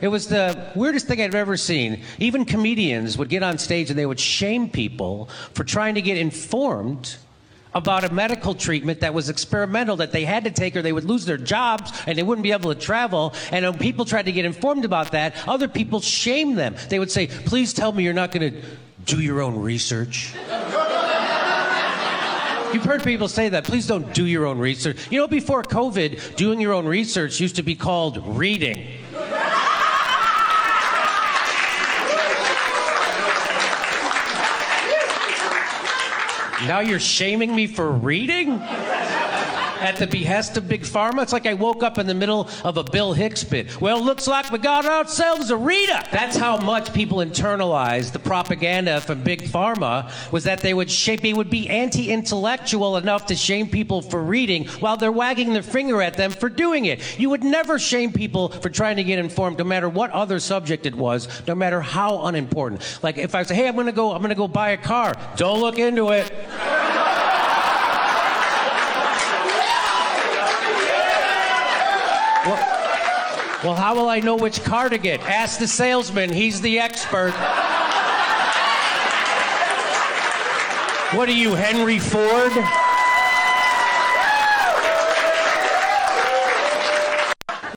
It was the weirdest thing I've ever seen. Even comedians would get on stage and they would shame people for trying to get informed about a medical treatment that was experimental that they had to take or they would lose their jobs and they wouldn't be able to travel. And when people tried to get informed about that, other people shamed them. They would say, Please tell me you're not going to do your own research. You've heard people say that. Please don't do your own research. You know, before COVID, doing your own research used to be called reading. Now you're shaming me for reading? At the behest of Big Pharma? It's like I woke up in the middle of a Bill Hicks bit. Well, looks like we got ourselves a reader. That's how much people internalized the propaganda from Big Pharma was that they would shape, they would be anti-intellectual enough to shame people for reading while they're wagging their finger at them for doing it. You would never shame people for trying to get informed, no matter what other subject it was, no matter how unimportant. Like if I say, hey, I'm gonna go, I'm gonna go buy a car. Don't look into it. Well, how will I know which car to get? Ask the salesman. He's the expert. What are you, Henry Ford?